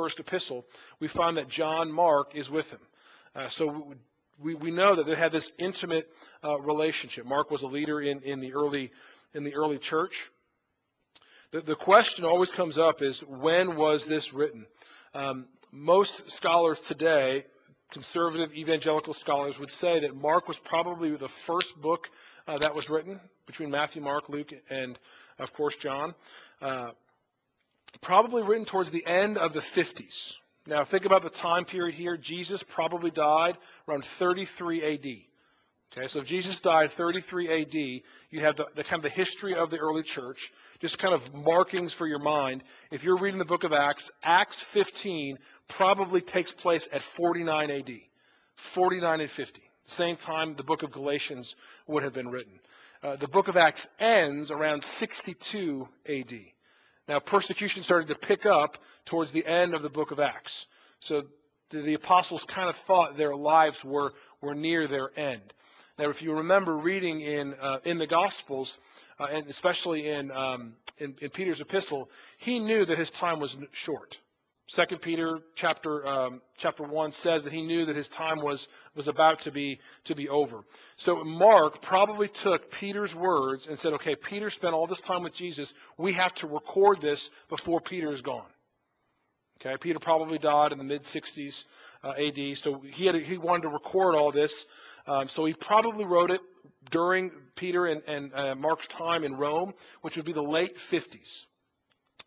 first epistle, we find that John Mark is with him. Uh, so we, we know that they had this intimate uh, relationship. Mark was a leader in, in the early in the early church. The, the question always comes up is when was this written? Um, most scholars today, conservative evangelical scholars, would say that Mark was probably the first book uh, that was written between Matthew, Mark, Luke, and of course John. Uh, probably written towards the end of the 50s. Now, think about the time period here. Jesus probably died around 33 AD. Okay, so if Jesus died 33 AD, you have the, the, kind of the history of the early church, just kind of markings for your mind. If you're reading the book of Acts, Acts 15 probably takes place at 49 AD, 49 and 50. Same time the book of Galatians would have been written. Uh, the book of Acts ends around 62 AD. Now, persecution started to pick up towards the end of the book of Acts. So the, apostles kind of thought their lives were, were near their end. Now, if you remember reading in, uh, in the Gospels, uh, and especially in, um, in, in, Peter's epistle, he knew that his time was short. Second Peter chapter um, chapter one says that he knew that his time was was about to be to be over. So Mark probably took Peter's words and said, "Okay, Peter spent all this time with Jesus. We have to record this before Peter is gone." Okay, Peter probably died in the mid 60s uh, AD, so he had he wanted to record all this. Um, so he probably wrote it during Peter and, and uh, Mark's time in Rome, which would be the late 50s.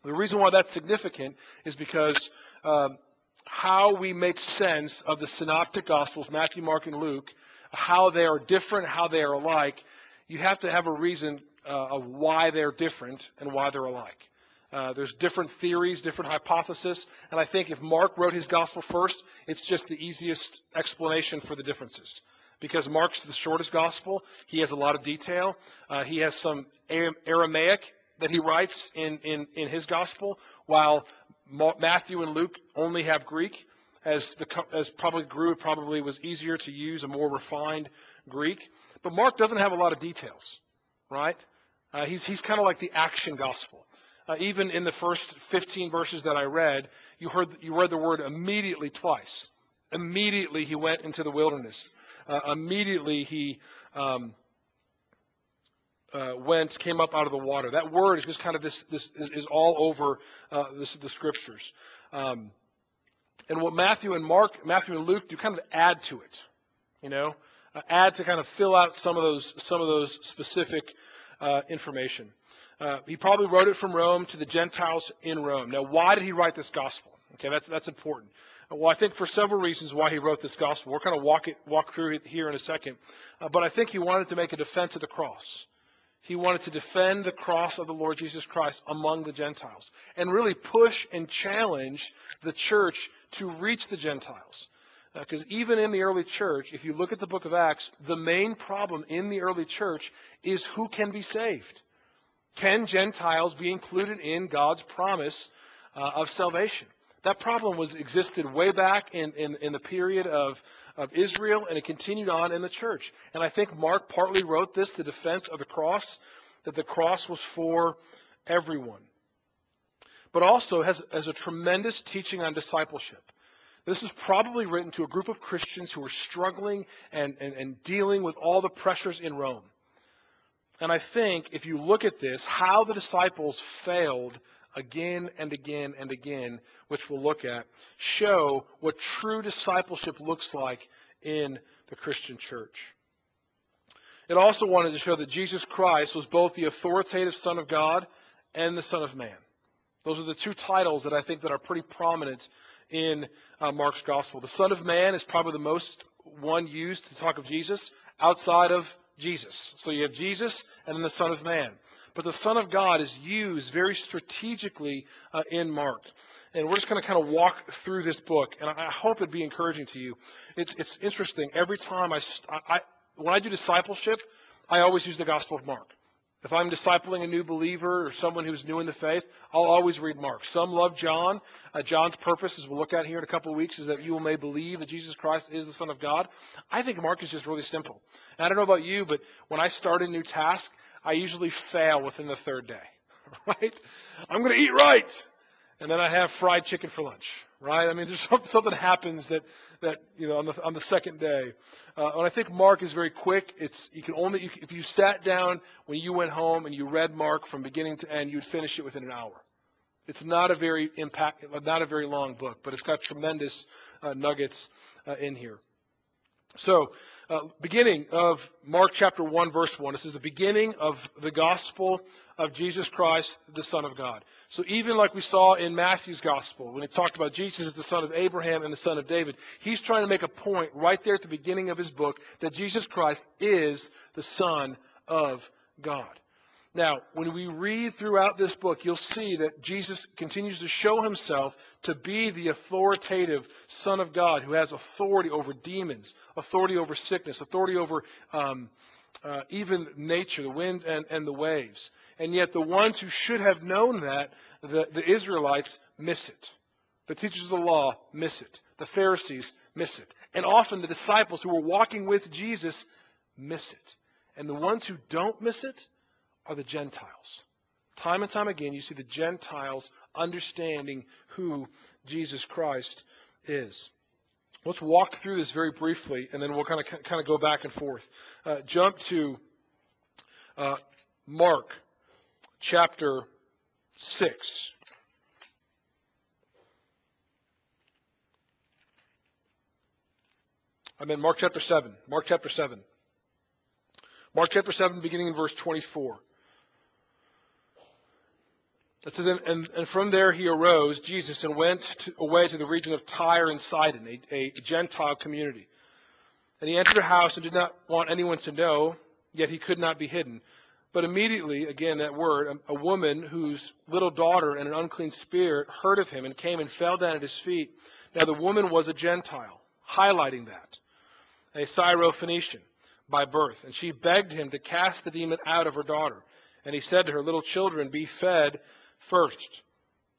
The reason why that's significant is because um, how we make sense of the synoptic gospels, Matthew, Mark, and Luke, how they are different, how they are alike, you have to have a reason uh, of why they're different and why they're alike. Uh, there's different theories, different hypotheses, and I think if Mark wrote his gospel first, it's just the easiest explanation for the differences. Because Mark's the shortest gospel, he has a lot of detail. Uh, he has some Aramaic that he writes in, in, in his gospel, while Matthew and Luke only have Greek, as, the, as probably grew, probably was easier to use a more refined Greek. But Mark doesn't have a lot of details, right? Uh, he's he's kind of like the action gospel. Uh, even in the first 15 verses that I read, you heard you read the word immediately twice. Immediately he went into the wilderness. Uh, immediately he um, uh, went, came up out of the water. That word is just kind of this, this is, is all over uh, this, the scriptures. Um, and what Matthew and Mark, Matthew and Luke do kind of add to it, you know, uh, add to kind of fill out some of those, some of those specific uh, information. Uh, he probably wrote it from Rome to the Gentiles in Rome. Now, why did he write this gospel? Okay, that's, that's important. Well, I think for several reasons why he wrote this gospel. We're going to walk it, walk through it here in a second. Uh, but I think he wanted to make a defense of the cross. He wanted to defend the cross of the Lord Jesus Christ among the Gentiles and really push and challenge the church to reach the Gentiles. Because uh, even in the early church, if you look at the book of Acts, the main problem in the early church is who can be saved. Can Gentiles be included in God's promise uh, of salvation? That problem was existed way back in, in, in the period of of Israel, and it continued on in the church. And I think Mark partly wrote this, the defense of the cross, that the cross was for everyone. But also has, has a tremendous teaching on discipleship. This is probably written to a group of Christians who are struggling and, and, and dealing with all the pressures in Rome. And I think if you look at this, how the disciples failed again and again and again, which we'll look at, show what true discipleship looks like in the Christian church. It also wanted to show that Jesus Christ was both the authoritative Son of God and the Son of Man. Those are the two titles that I think that are pretty prominent in uh, Mark's gospel. The Son of Man is probably the most one used to talk of Jesus outside of Jesus. So you have Jesus and then the Son of Man. But the Son of God is used very strategically uh, in Mark. And we're just going to kind of walk through this book, and I hope it'd be encouraging to you. It's, it's interesting. Every time I, I, when I do discipleship, I always use the Gospel of Mark. If I'm discipling a new believer or someone who's new in the faith, I'll always read Mark. Some love John. Uh, John's purpose, as we'll look at here in a couple of weeks, is that you may believe that Jesus Christ is the Son of God. I think Mark is just really simple. And I don't know about you, but when I start a new task, I usually fail within the third day. Right? I'm going to eat right. and then I have fried chicken for lunch, right? I mean, there's something, something happens that, that, you know, on the, on the second day. Uh, and I think Mark is very quick. It's, you can only, you, if you sat down when you went home and you read Mark from beginning to end, you'd finish it within an hour. It's not a very impact, not a very long book, but it's got tremendous uh, nuggets uh, in here. So, uh, beginning of Mark chapter 1, verse 1. This is the beginning of the gospel of Jesus Christ, the Son of God. So even like we saw in Matthew's gospel, when it talked about Jesus as the son of Abraham and the son of David, he's trying to make a point right there at the beginning of his book that Jesus Christ is the Son of God. Now, when we read throughout this book, you'll see that Jesus continues to show himself to be the authoritative Son of God who has authority over demons, authority over sickness, authority over um, uh, even nature, the wind and, and the waves. And yet, the ones who should have known that, the, the Israelites, miss it. The teachers of the law miss it. The Pharisees miss it. And often the disciples who were walking with Jesus miss it. And the ones who don't miss it, are the Gentiles. Time and time again, you see the Gentiles understanding who Jesus Christ is. Let's walk through this very briefly, and then we'll kind of kind of go back and forth. Uh, jump to uh, Mark chapter six. I'm in Mark chapter seven. Mark chapter seven. Mark chapter 7, beginning in verse 24. It says, and, and, from there he arose, Jesus, and went to, away to the region of Tyre and Sidon, a, a Gentile community. And he entered a house and did not want anyone to know, yet he could not be hidden. But immediately, again, that word, a, a woman whose little daughter and an unclean spirit heard of him and came and fell down at his feet. Now the woman was a Gentile, highlighting that, a Syrophoenician by birth. And she begged him to cast the demon out of her daughter. And he said to her, Little children, be fed first.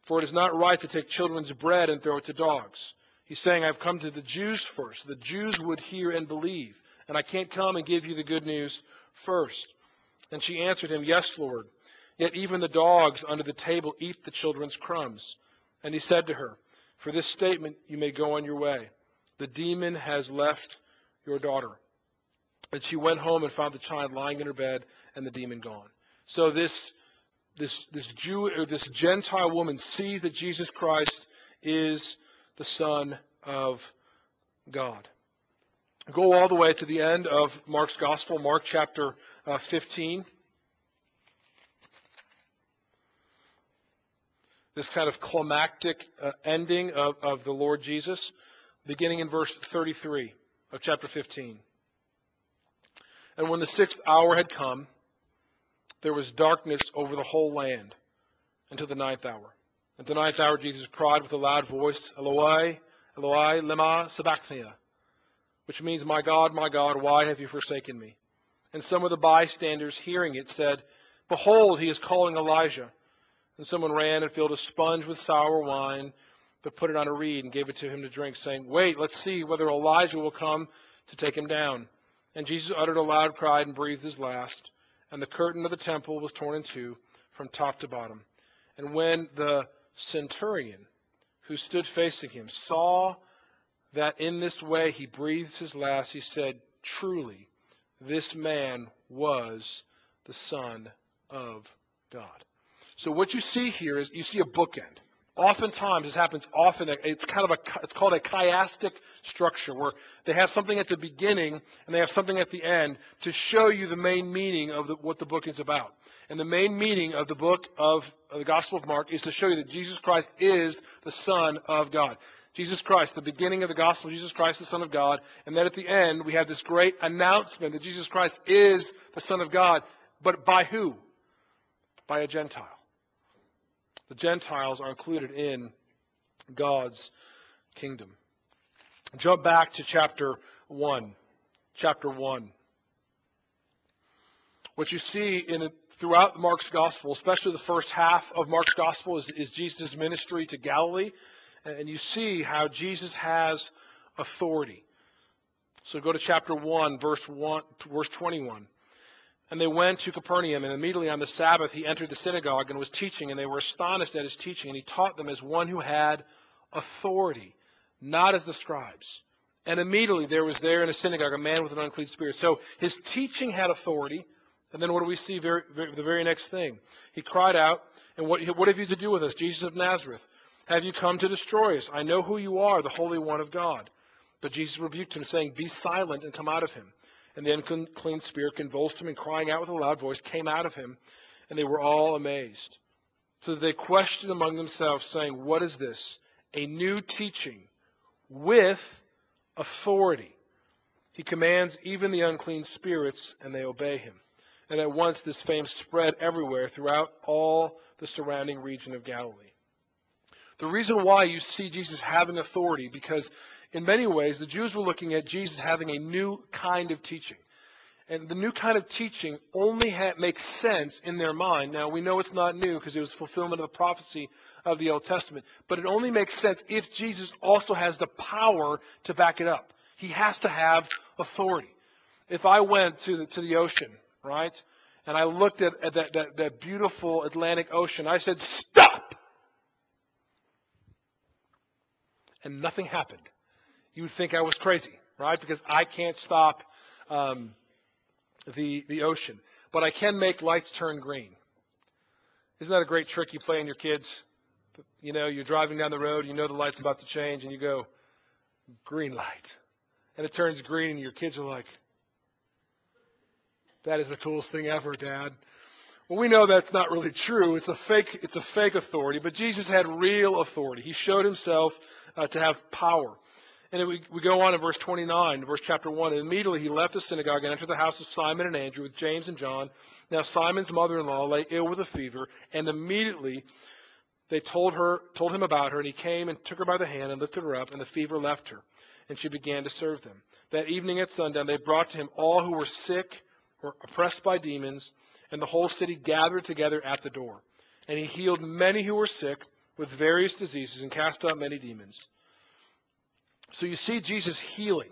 For it is not right to take children's bread and throw it to dogs. He's saying, I've come to the Jews first. The Jews would hear and believe. And I can't come and give you the good news first. And she answered him, Yes, Lord. Yet even the dogs under the table eat the children's crumbs. And he said to her, For this statement you may go on your way. The demon has left your daughter. And she went home and found the child lying in her bed and the demon gone. So this this, this Jew or this Gentile woman sees that Jesus Christ is the Son of God. Go all the way to the end of Mark's Gospel, Mark chapter uh, 15. This kind of climactic uh, ending of, of the Lord Jesus, beginning in verse 33 of chapter 15. And when the sixth hour had come, there was darkness over the whole land until the ninth hour. At the ninth hour, Jesus cried with a loud voice, Eloi, Eloi, lema sabachthani, which means, My God, my God, why have you forsaken me? And some of the bystanders, hearing it, said, Behold, he is calling Elijah. And someone ran and filled a sponge with sour wine, but put it on a reed and gave it to him to drink, saying, Wait, let's see whether Elijah will come to take him down. And Jesus uttered a loud cry and breathed his last and the curtain of the temple was torn in two from top to bottom. And when the centurion who stood facing him saw that in this way he breathed his last, he said, Truly, this man was the Son of God. So what you see here is you see a bookend. Oftentimes, this happens often. It's kind of a, it's called a chiastic structure where they have something at the beginning and they have something at the end to show you the main meaning of the, what the book is about. And the main meaning of the book of, of the Gospel of Mark is to show you that Jesus Christ is the Son of God. Jesus Christ, the beginning of the gospel, Jesus Christ, the Son of God. And then at the end, we have this great announcement that Jesus Christ is the Son of God. But by who? By a Gentile. The Gentiles are included in God's kingdom. Jump back to chapter 1. Chapter 1. What you see in throughout Mark's gospel, especially the first half of Mark's gospel, is, is Jesus' ministry to Galilee. And you see how Jesus has authority. So go to chapter 1, verse 1, verse 21. And they went to Capernaum, and immediately on the Sabbath he entered the synagogue and was teaching, and they were astonished at his teaching, and he taught them as one who had authority, not as the scribes. And immediately there was there in a synagogue a man with an unclean spirit. So his teaching had authority. And then what do we see very, very, the very next thing? He cried out, and what, what have you to do with us, Jesus of Nazareth? Have you come to destroy us? I know who you are, the Holy One of God. But Jesus rebuked him, saying, Be silent and come out of him. And the unclean spirit convulsed him, and crying out with a loud voice came out of him, and they were all amazed. So they questioned among themselves, saying, What is this? A new teaching with authority. He commands even the unclean spirits, and they obey him. And at once this fame spread everywhere throughout all the surrounding region of Galilee. The reason why you see Jesus having authority, because in many ways the Jews were looking at Jesus having a new kind of teaching. And the new kind of teaching only ha- makes sense in their mind. Now, we know it's not new because it was fulfillment of the prophecy of the Old Testament. But it only makes sense if Jesus also has the power to back it up. He has to have authority. If I went to the, to the ocean, right, and I looked at, at that, that, that beautiful Atlantic Ocean, I said, stop! And nothing happened. You would think I was crazy, right? Because I can't stop um, the, the ocean. But I can make lights turn green. Isn't that a great trick you play on your kids? You know, you're driving down the road, you know the light's about to change, and you go, green light. And it turns green, and your kids are like, that is the coolest thing ever, Dad. Well, we know that's not really true. It's a fake, it's a fake authority, but Jesus had real authority. He showed himself uh, to have power. And we, we go on in verse 29, verse chapter 1. And immediately he left the synagogue and entered the house of Simon and Andrew with James and John. Now Simon's mother-in-law lay ill with a fever, and immediately they told her, told him about her, and he came and took her by the hand and lifted her up, and the fever left her, and she began to serve them. That evening at sundown they brought to him all who were sick or oppressed by demons, and the whole city gathered together at the door. And he healed many who were sick with various diseases and cast out many demons. So you see Jesus healing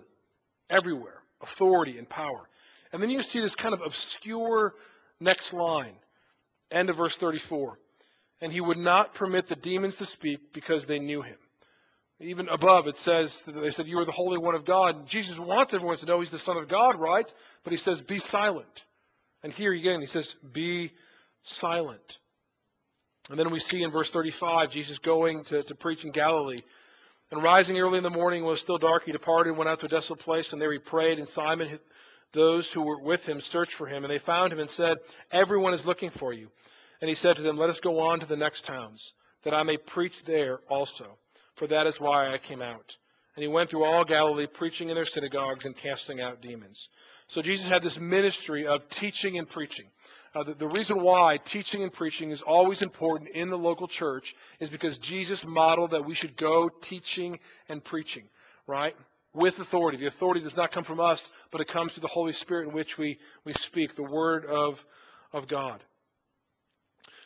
everywhere, authority and power. And then you see this kind of obscure next line, end of verse 34. And he would not permit the demons to speak because they knew him. Even above it says, they said, You are the Holy One of God. Jesus wants everyone to know he's the Son of God, right? But he says, Be silent. And here again, he says, Be silent. And then we see in verse 35, Jesus going to, to preach in Galilee. And rising early in the morning, when it was still dark, he departed and went out to a desolate place, and there he prayed. And Simon, those who were with him, searched for him. And they found him and said, Everyone is looking for you. And he said to them, Let us go on to the next towns, that I may preach there also. For that is why I came out. And he went through all Galilee, preaching in their synagogues and casting out demons. So Jesus had this ministry of teaching and preaching. Uh, the, the reason why teaching and preaching is always important in the local church is because Jesus modeled that we should go teaching and preaching, right? With authority. The authority does not come from us, but it comes through the Holy Spirit in which we, we speak, the Word of, of God.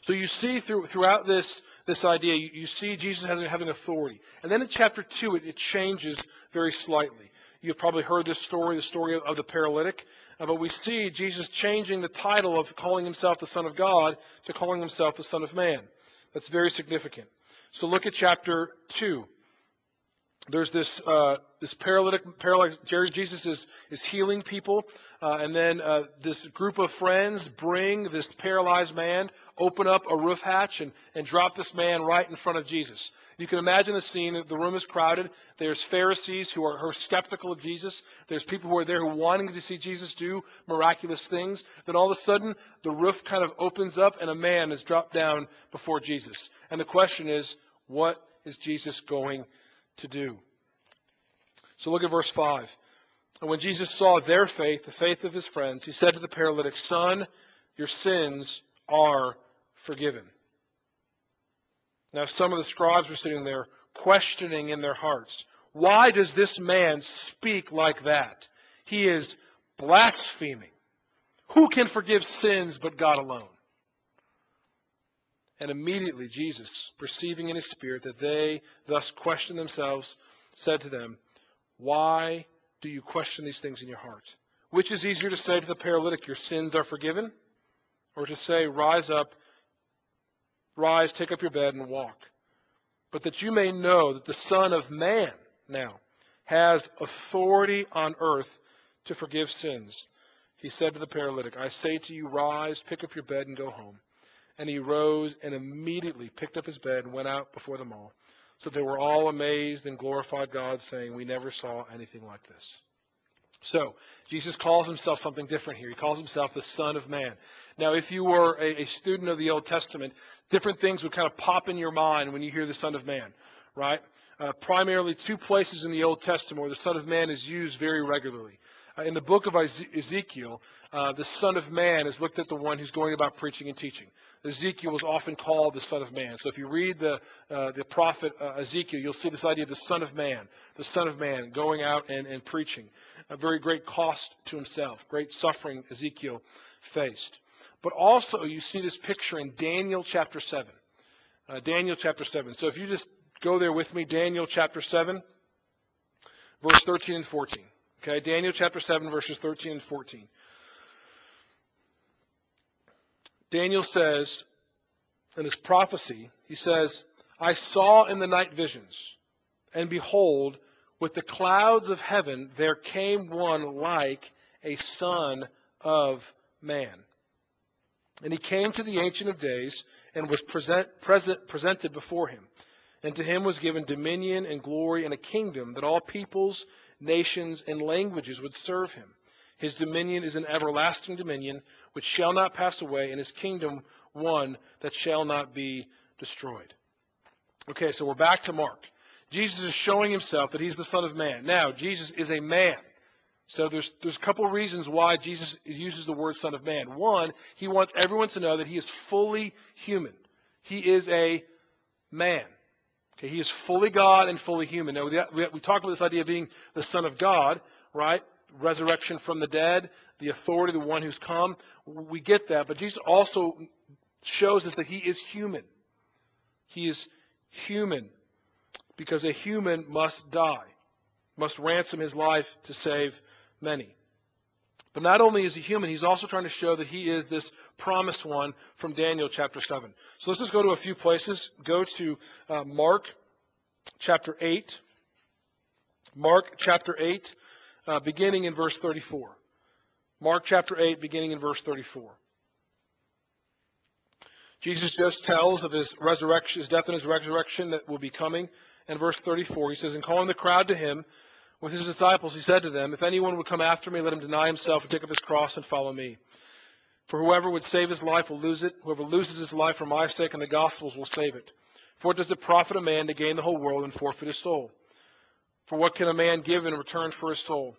So you see through, throughout this, this idea, you, you see Jesus having, having authority. And then in chapter 2, it, it changes very slightly. You've probably heard this story, the story of, the paralytic. Uh, but we see Jesus changing the title of calling himself the Son of God to calling himself the Son of Man. That's very significant. So look at chapter 2. There's this uh, this paralytic, paralytic Jesus is, is healing people, uh, and then uh, this group of friends bring this paralyzed man, open up a roof hatch, and, and drop this man right in front of Jesus. You can imagine the scene. The room is crowded. There's Pharisees who are, who are skeptical of Jesus. There's people who are there who are wanting to see Jesus do miraculous things. Then all of a sudden, the roof kind of opens up and a man is dropped down before Jesus. And the question is, what is Jesus going to do? So look at verse 5. And when Jesus saw their faith, the faith of his friends, he said to the paralytic, Son, your sins are forgiven. Now, some of the scribes were sitting there questioning in their hearts, why does this man speak like that? He is blaspheming. Who can forgive sins but God alone? And immediately Jesus, perceiving in his spirit that they thus questioned themselves, said to them, Why do you question these things in your heart? Which is easier to say to the paralytic, Your sins are forgiven? Or to say, Rise up, rise, take up your bed, and walk? But that you may know that the Son of Man now has authority on earth to forgive sins. He said to the paralytic, I say to you, rise, pick up your bed, and go home. And he rose and immediately picked up his bed and went out before them all. So they were all amazed and glorified God, saying, We never saw anything like this. So, Jesus calls himself something different here. He calls himself the Son of Man. Now, if you were a, a, student of the Old Testament, different things would kind of pop in your mind when you hear the Son of Man, right? Uh, primarily two places in the Old Testament where the Son of Man is used very regularly. Uh, in the book of Ezekiel, uh, the Son of Man is looked at the one who's going about preaching and teaching. Ezekiel was often called the Son of Man. So if you read the, uh, the prophet uh, Ezekiel, you'll see this idea of the Son of Man, the Son of Man going out and, and preaching. A very great cost to himself, great suffering Ezekiel faced. But also, you see this picture in Daniel chapter 7. Uh, Daniel chapter 7. So if you just go there with me, Daniel chapter 7, verse 13 and 14. Okay, Daniel chapter 7, verses 13 and 14. Daniel says, in his prophecy, he says, I saw in the night visions, and behold, with the clouds of heaven there came one like a son of man. And he came to the Ancient of Days and was present, present, presented before him. And to him was given dominion and glory and a kingdom that all peoples, nations, and languages would serve him. His dominion is an everlasting dominion which shall not pass away, and his kingdom one that shall not be destroyed. Okay, so we're back to Mark. Jesus is showing himself that he's the Son of Man. Now, Jesus is a man. So there's, there's a couple reasons why Jesus uses the word Son of Man. One, he wants everyone to know that he is fully human. He is a man. Okay, he is fully God and fully human. Now, we, we talk about this idea of being the Son of God, right? Resurrection from the dead, the authority, the one who's come. We get that. But Jesus also shows us that he is human. He is human because a human must die, must ransom his life to save many. But not only is he human, he's also trying to show that he is this promised one from Daniel chapter 7. So let's just go to a few places. Go to uh, Mark chapter 8. Mark chapter 8, uh, beginning in verse 34. Mark chapter 8, beginning in verse 34. Jesus just tells of his resurrection, his death and his resurrection that will be coming. In verse 34, he says, And calling the crowd to him with his disciples, he said to them, If anyone would come after me, let him deny himself and take up his cross and follow me. For whoever would save his life will lose it. Whoever loses his life for my sake and the gospel's will save it. For what does it profit a man to gain the whole world and forfeit his soul? For what can a man give in return for his soul?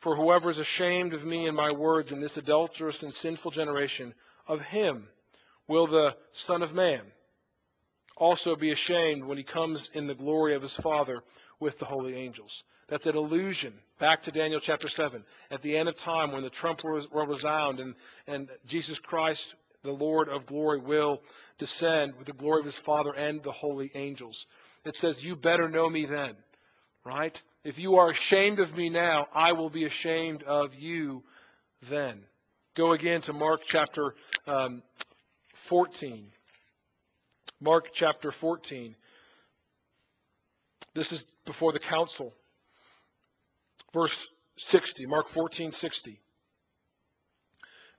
For whoever is ashamed of me and my words in this adulterous and sinful generation, of him will the Son of Man also be ashamed when he comes in the glory of his Father with the holy angels. That's an allusion back to Daniel chapter 7. At the end of time, when the trump will resound and, and Jesus Christ, the Lord of glory, will descend with the glory of his Father and the holy angels. It says, You better know me then, right? If you are ashamed of me now, I will be ashamed of you then. Go again to Mark chapter um, 14. Mark chapter 14. This is before the council. Verse 60, Mark 14, 60.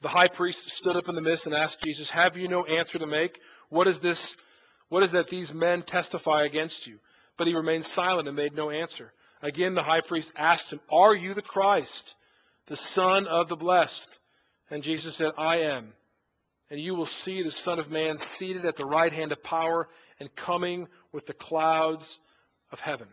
The high priest stood up in the midst and asked Jesus, Have you no answer to make? What is this? What is that these men testify against you? But he remained silent and made no answer. Again, the high priest asked him, Are you the Christ, the Son of the Blessed? And Jesus said, I am and you will see the Son of Man seated at the right hand of power and coming with the clouds of heaven.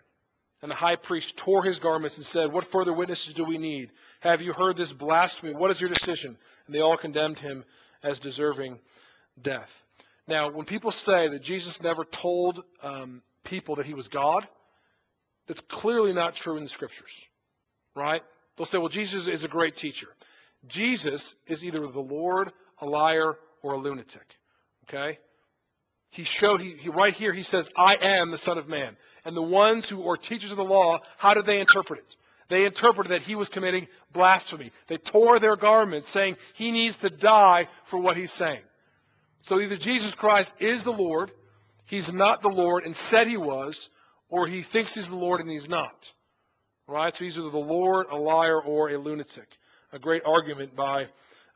And the high priest tore his garments and said, What further witnesses do we need? Have you heard this blasphemy? What is your decision? And they all condemned him as deserving death. Now, when people say that Jesus never told um, people that he was God, that's clearly not true in the scriptures, right? They'll say, well, Jesus is a great teacher. Jesus is either the Lord, a liar, or a lunatic. Okay? He showed, he, he, right here, he says, I am the Son of Man. And the ones who are teachers of the law, how did they interpret it? They interpreted that he was committing blasphemy. They tore their garments, saying he needs to die for what he's saying. So either Jesus Christ is the Lord, he's not the Lord and said he was, or he thinks he's the Lord and he's not. Right? So he's either the Lord, a liar, or a lunatic. A great argument by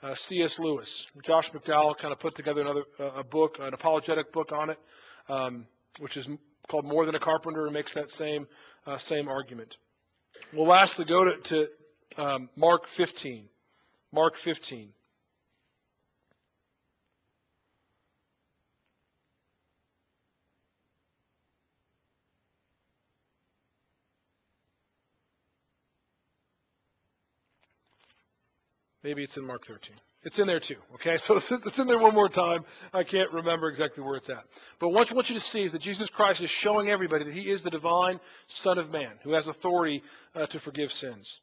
uh, C.S. Lewis. Josh McDowell kind of put together another uh, a book, an apologetic book on it, um, which is called More Than a Carpenter, and makes that same uh, same argument. We'll lastly go to, to um, Mark 15. Mark 15. Maybe it's in Mark 13. It's in there too, okay? So it's in there one more time. I can't remember exactly where it's at. But what I want you to see is that Jesus Christ is showing everybody that he is the divine Son of Man who has authority uh, to forgive sins.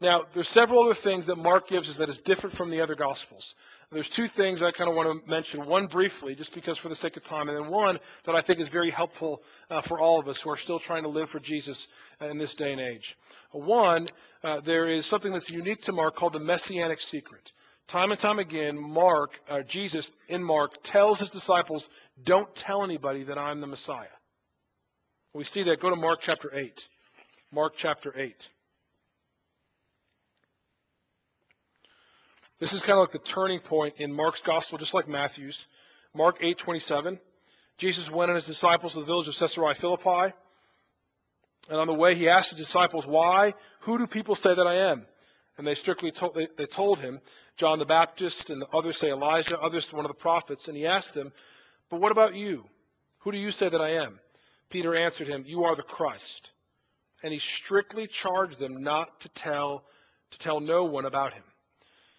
Now, there's several other things that Mark gives us that is different from the other Gospels. There's two things I kind of want to mention. One briefly, just because for the sake of time, and then one that I think is very helpful uh, for all of us who are still trying to live for Jesus in this day and age. One, uh, there is something that's unique to Mark called the Messianic secret. Time and time again, Mark, uh, Jesus in Mark, tells his disciples, don't tell anybody that I'm the Messiah. We see that. Go to Mark chapter 8. Mark chapter 8. This is kind of like the turning point in Mark's gospel, just like Matthew's. Mark 8:27. Jesus went and his disciples to the village of Caesarea Philippi. And on the way, he asked the disciples, Why? Who do people say that I am? And they strictly told, they, they told him, John the Baptist, and others say Elijah, others one of the prophets. And he asked them, But what about you? Who do you say that I am? Peter answered him, You are the Christ. And he strictly charged them not to tell, to tell no one about him.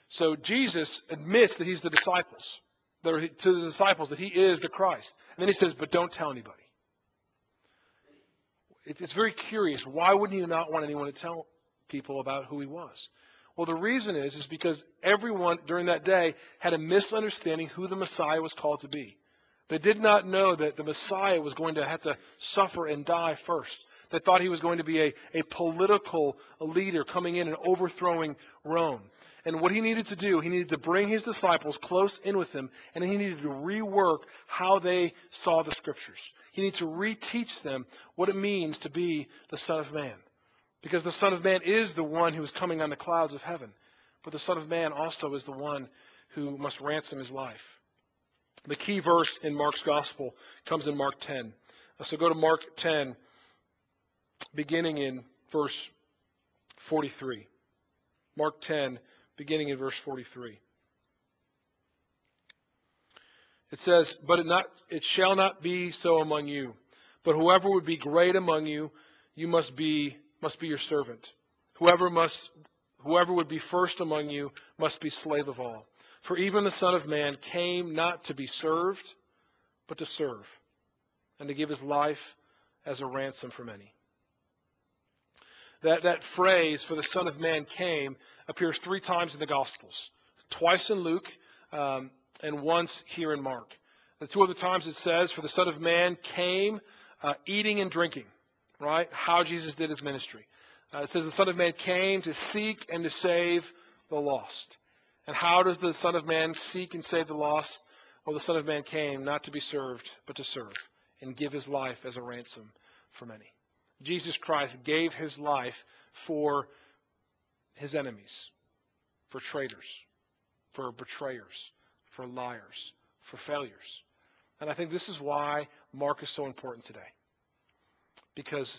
So Jesus admits that he's the disciples, to the disciples that he is the Christ. And then he says, But don't tell anybody. It's very curious. Why wouldn't he not want anyone to tell people about who he was? Well, the reason is, is because everyone during that day had a misunderstanding who the Messiah was called to be. They did not know that the Messiah was going to have to suffer and die first. They thought he was going to be a, a political leader coming in and overthrowing Rome. And what he needed to do, he needed to bring his disciples close in with him, and he needed to rework how they saw the scriptures. He needed to reteach them what it means to be the Son of Man. Because the Son of Man is the one who is coming on the clouds of heaven. But the Son of Man also is the one who must ransom his life. The key verse in Mark's gospel comes in Mark 10. Uh, so go to Mark 10, beginning in verse 43. Mark 10, beginning in verse 43. It says, But it, not, it shall not be so among you. But whoever would be great among you, you must be must be your servant. Whoever must whoever would be first among you must be slave of all. For even the Son of Man came not to be served, but to serve, and to give his life as a ransom for many. That, that phrase, for the Son of Man came, appears three times in the Gospels. Twice in Luke, um, and once here in Mark. The two other times it says, for the Son of Man came uh, eating and drinking right? How Jesus did his ministry. Uh, it says the Son of Man came to seek and to save the lost. And how does the Son of Man seek and save the lost? Well, the Son of Man came not to be served, but to serve and give his life as a ransom for many. Jesus Christ gave his life for his enemies, for traitors, for betrayers, for liars, for failures. And I think this is why Mark is so important today because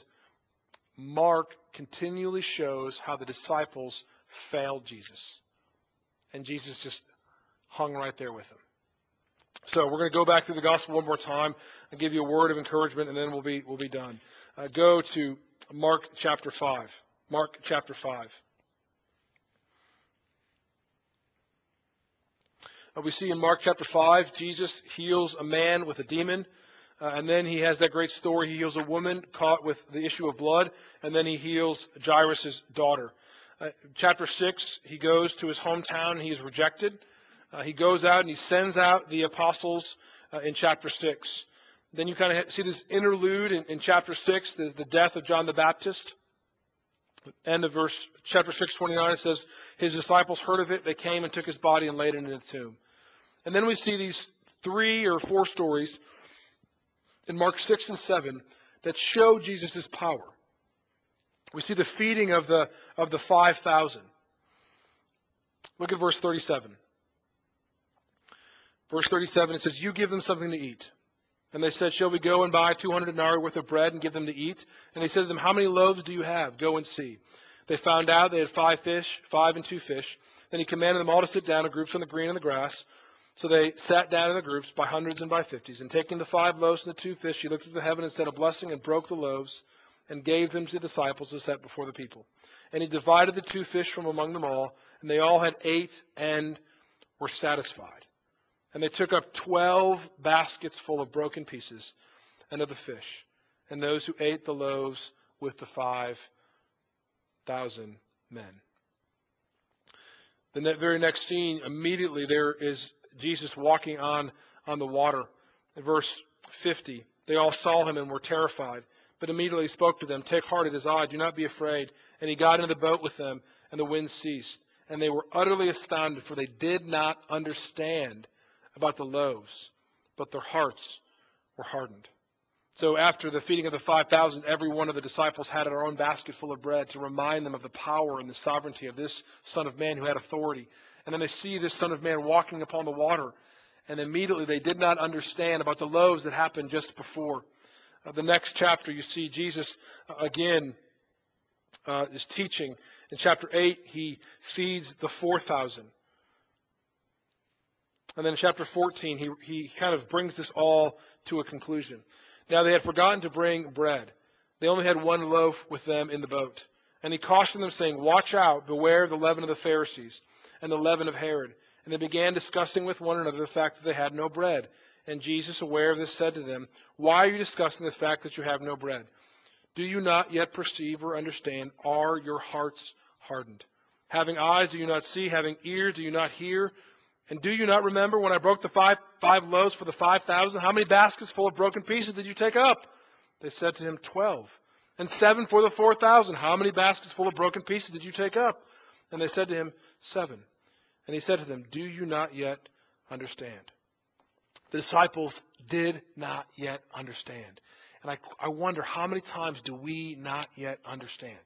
Mark continually shows how the disciples failed Jesus. And Jesus just hung right there with them. So we're going to go back through the gospel one more time and give you a word of encouragement, and then we'll be, we'll be done. Uh, go to Mark chapter 5. Mark chapter 5. Uh, we see in Mark chapter 5, Jesus heals a man with a demon. Uh, and then he has that great story. He heals a woman caught with the issue of blood, and then he heals Jairus' daughter. Uh, chapter 6, he goes to his hometown and he is rejected. Uh, he goes out and he sends out the apostles uh, in chapter 6. Then you kind of see this interlude in, in chapter 6, the, the death of John the Baptist. End of verse chapter 6, 29, it says, His disciples heard of it, they came and took his body and laid it in the tomb. And then we see these three or four stories in Mark 6 and 7 that show Jesus' power. We see the feeding of the, of the 5,000. Look at verse 37. Verse 37, it says, You give them something to eat. And they said, Shall we go and buy 200 denarii worth of bread and give them to eat? And he said to them, How many loaves do you have? Go and see. They found out they had five fish, five and two fish. Then he commanded them all to sit down in groups on the green and the grass. So they sat down in the groups by hundreds and by fifties. And taking the five loaves and the two fish, he looked at the heaven and said a blessing and broke the loaves and gave them to the disciples to set before the people. And he divided the two fish from among them all, and they all had ate and were satisfied. And they took up twelve baskets full of broken pieces and of the fish, and those who ate the loaves with the five thousand men. The very next scene, immediately there is Jesus walking on, on the water. In verse 50, they all saw him and were terrified, but immediately spoke to them, Take heart, it is I, do not be afraid. And he got into the boat with them, and the wind ceased. And they were utterly astounded, for they did not understand about the loaves, but their hearts were hardened. So after the feeding of the 5,000, every one of the disciples had their own basket full of bread to remind them of the power and the sovereignty of this Son of Man who had authority. And then they see this Son of Man walking upon the water. And immediately they did not understand about the loaves that happened just before. Uh, the next chapter, you see Jesus uh, again uh, is teaching. In chapter 8, he feeds the 4,000. And then in chapter 14, he, he kind of brings this all to a conclusion. Now they had forgotten to bring bread. They only had one loaf with them in the boat. And he cautioned them, saying, Watch out, beware of the leaven of the Pharisees and the leaven of Herod. And they began discussing with one another the fact that they had no bread. And Jesus, aware of this, said to them, Why are you discussing the fact that you have no bread? Do you not yet perceive or understand? Are your hearts hardened? Having eyes, do you not see? Having ears, do you not hear? And do you not remember when I broke the five, five loaves for the five thousand? How many baskets full of broken pieces did you take up? They said to him, Twelve. And seven for the four thousand. How many baskets full of broken pieces did you take up? And they said to him, Seven. And he said to them, Do you not yet understand? The disciples did not yet understand. And I, I wonder how many times do we not yet understand?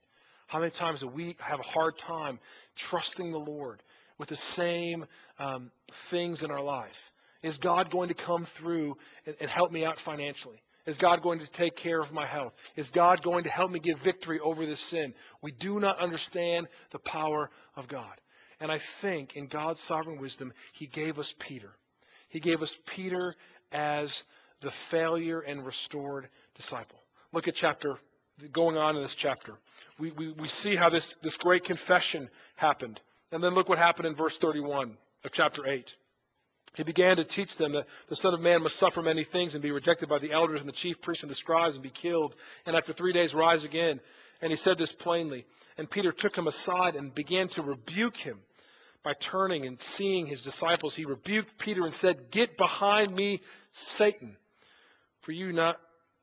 How many times do we have a hard time trusting the Lord with the same um, things in our life? Is God going to come through and, and help me out financially? Is God going to take care of my health? Is God going to help me give victory over this sin? We do not understand the power of God. And I think in God's sovereign wisdom, He gave us Peter. He gave us Peter as the failure and restored disciple. Look at chapter, going on in this chapter. We, we, we see how this, this great confession happened. And then look what happened in verse 31 of chapter 8. He began to teach them that the Son of Man must suffer many things and be rejected by the elders and the chief priests and the scribes and be killed, and after three days rise again. And he said this plainly. And Peter took him aside and began to rebuke him by turning and seeing his disciples. He rebuked Peter and said, Get behind me, Satan, for you not,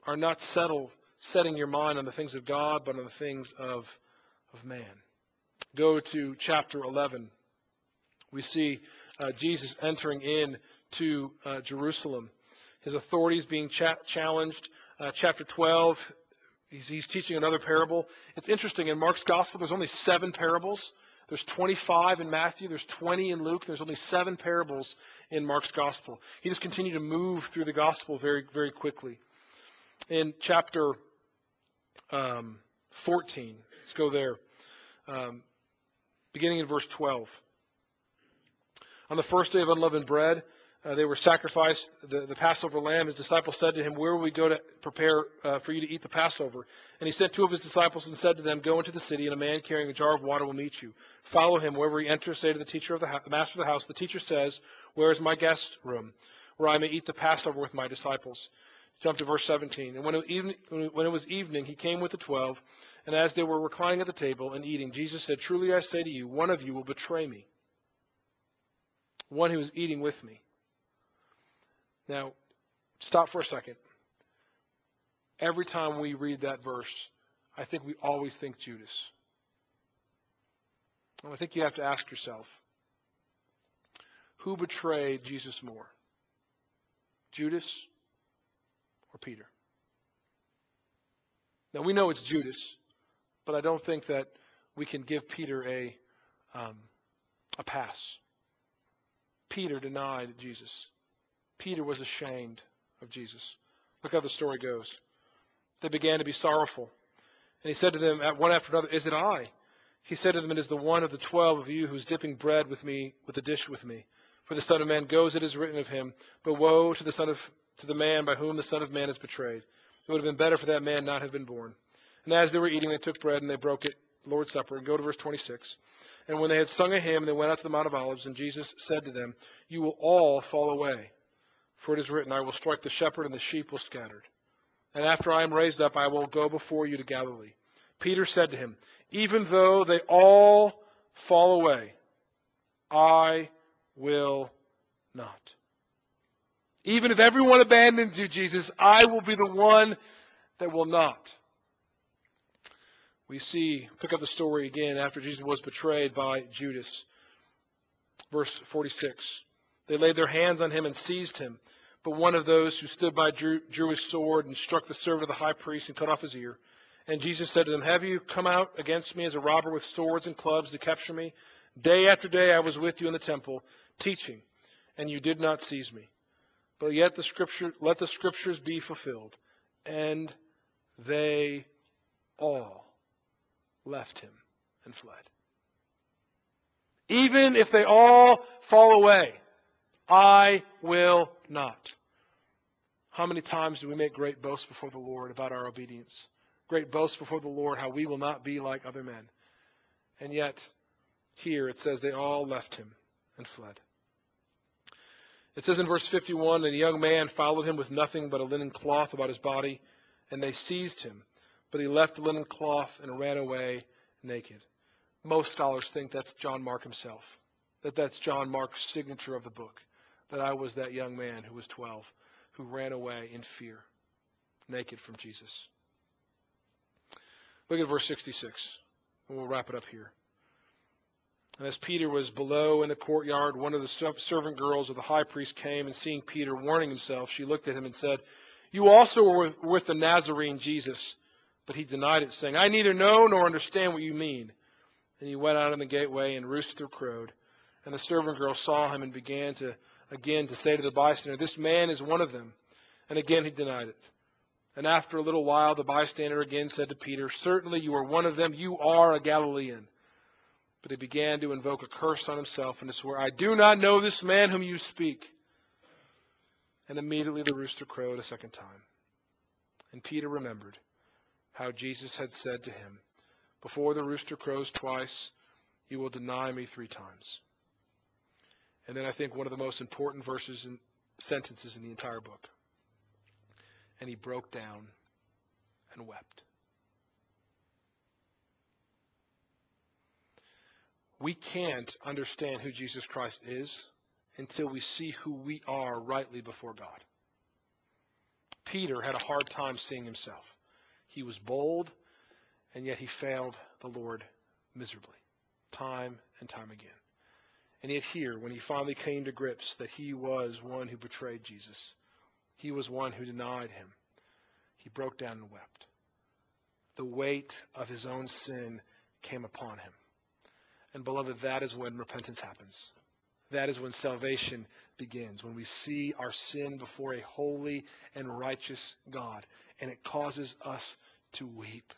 are not settled, setting your mind on the things of God, but on the things of, of man go to chapter 11, we see uh, Jesus entering in to uh, Jerusalem. His authority is being cha- challenged. Uh, chapter 12, he's, he's teaching another parable. It's interesting, in Mark's gospel, there's only seven parables. There's 25 in Matthew, there's 20 in Luke, there's only seven parables in Mark's gospel. He just continued to move through the gospel very, very quickly. In chapter um, 14, let's go there. Um, beginning in verse 12. On the first day of unleavened bread, uh, they were sacrificed the, the, Passover lamb. His disciples said to him, Where will we go to prepare uh, for you to eat the Passover? And he sent two of his disciples and said to them, Go into the city, and a man carrying a jar of water will meet you. Follow him. Wherever he enters, say to the teacher of the, the master of the house, The teacher says, Where is my guest room, where I may eat the Passover with my disciples? Jump to verse 17. And when it, evening, when it was evening, he came with the twelve. And as they were reclining at the table and eating, Jesus said, Truly I say to you, one of you will betray me, one who is eating with me. Now, stop for a second. Every time we read that verse, I think we always think Judas. And I think you have to ask yourself who betrayed Jesus more? Judas or Peter? Now we know it's Judas, but I don't think that we can give Peter a um, a pass. Peter denied Jesus. Peter was ashamed of Jesus. Look how the story goes. They began to be sorrowful. And he said to them, at one after another, Is it I? He said to them, It is the one of the twelve of you who is dipping bread with me, with a dish with me. For the Son of Man goes, it is written of him. But woe to the Son of to the man by whom the Son of Man is betrayed. It would have been better for that man not to have been born. And as they were eating, they took bread and they broke it, Lord's Supper. And go to verse 26. And when they had sung a hymn, they went out to the Mount of Olives, and Jesus said to them, You will all fall away. For it is written, I will strike the shepherd, and the sheep will scatter. And after I am raised up, I will go before you to Galilee. Peter said to him, Even though they all fall away, I will not. Even if everyone abandons you, Jesus, I will be the one that will not. We see, pick up the story again after Jesus was betrayed by Judas. Verse 46. They laid their hands on him and seized him. But one of those who stood by drew, drew his sword and struck the servant of the high priest and cut off his ear. And Jesus said to them, Have you come out against me as a robber with swords and clubs to capture me? Day after day I was with you in the temple, teaching, and you did not seize me. But yet the scripture, let the scriptures be fulfilled. And they all left him and fled. Even if they all fall away, I will not. How many times do we make great boasts before the Lord about our obedience? Great boasts before the Lord how we will not be like other men. And yet, here it says they all left him and fled. It says in verse 51 And a young man followed him with nothing but a linen cloth about his body, and they seized him. But he left the linen cloth and ran away naked. Most scholars think that's John Mark himself, that that's John Mark's signature of the book that I was that young man who was 12, who ran away in fear, naked from Jesus. Look at verse 66, and we'll wrap it up here. And as Peter was below in the courtyard, one of the servant girls of the high priest came, and seeing Peter warning himself, she looked at him and said, You also were with the Nazarene Jesus. But he denied it, saying, I neither know nor understand what you mean. And he went out in the gateway, and rooster crowed. And the servant girl saw him and began to again to say to the bystander, This man is one of them. And again he denied it. And after a little while, the bystander again said to Peter, Certainly you are one of them. You are a Galilean. But he began to invoke a curse on himself and to swear, I do not know this man whom you speak. And immediately the rooster crowed a second time. And Peter remembered how Jesus had said to him, Before the rooster crows twice, you will deny me three times. And then I think one of the most important verses and sentences in the entire book. And he broke down and wept. We can't understand who Jesus Christ is until we see who we are rightly before God. Peter had a hard time seeing himself. He was bold, and yet he failed the Lord miserably, time and time again. And yet, here, when he finally came to grips that he was one who betrayed Jesus, he was one who denied him, he broke down and wept. The weight of his own sin came upon him. And, beloved, that is when repentance happens. That is when salvation begins, when we see our sin before a holy and righteous God, and it causes us to weep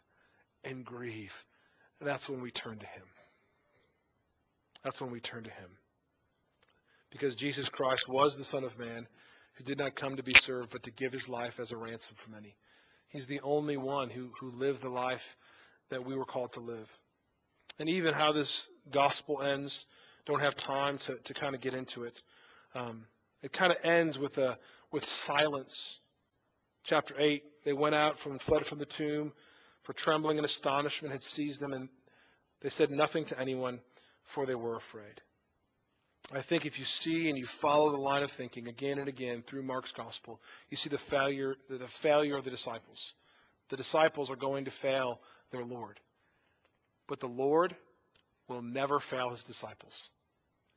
and grieve. That's when we turn to Him. That's when we turn to him. Because Jesus Christ was the Son of Man who did not come to be served, but to give his life as a ransom for many. He's the only one who, who lived the life that we were called to live. And even how this gospel ends, don't have time to, to kind of get into it. Um, it kind of ends with a with silence. Chapter eight, they went out from fled from the tomb, for trembling and astonishment had seized them, and they said nothing to anyone for they were afraid. I think if you see and you follow the line of thinking again and again through Mark's gospel, you see the failure, the failure of the disciples. The disciples are going to fail their Lord. But the Lord will never fail his disciples.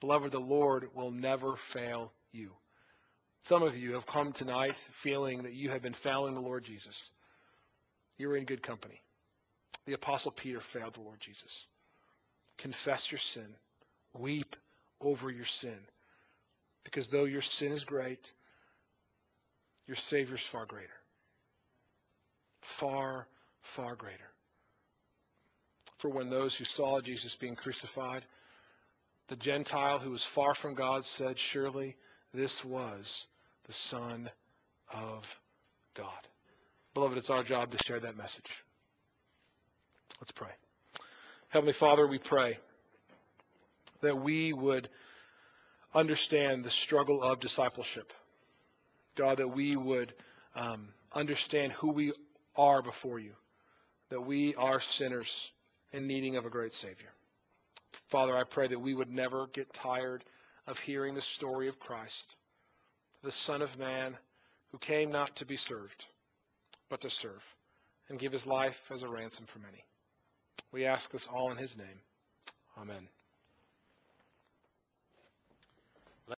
Beloved, the Lord will never fail you. Some of you have come tonight feeling that you have been failing the Lord Jesus. You're in good company. The Apostle Peter failed the Lord Jesus. Confess your sin. Weep over your sin. Because though your sin is great, your Savior is far greater. Far, far greater. For when those who saw Jesus being crucified, the Gentile who was far from God said, Surely this was the Son of God. Beloved, it's our job to share that message. Let's pray. Heavenly Father, we pray that we would understand the struggle of discipleship. God, that we would um, understand who we are before you, that we are sinners in needing of a great Savior. Father, I pray that we would never get tired of hearing the story of Christ, the Son of Man who came not to be served, but to serve and give his life as a ransom for many. We ask this all in his name. Amen.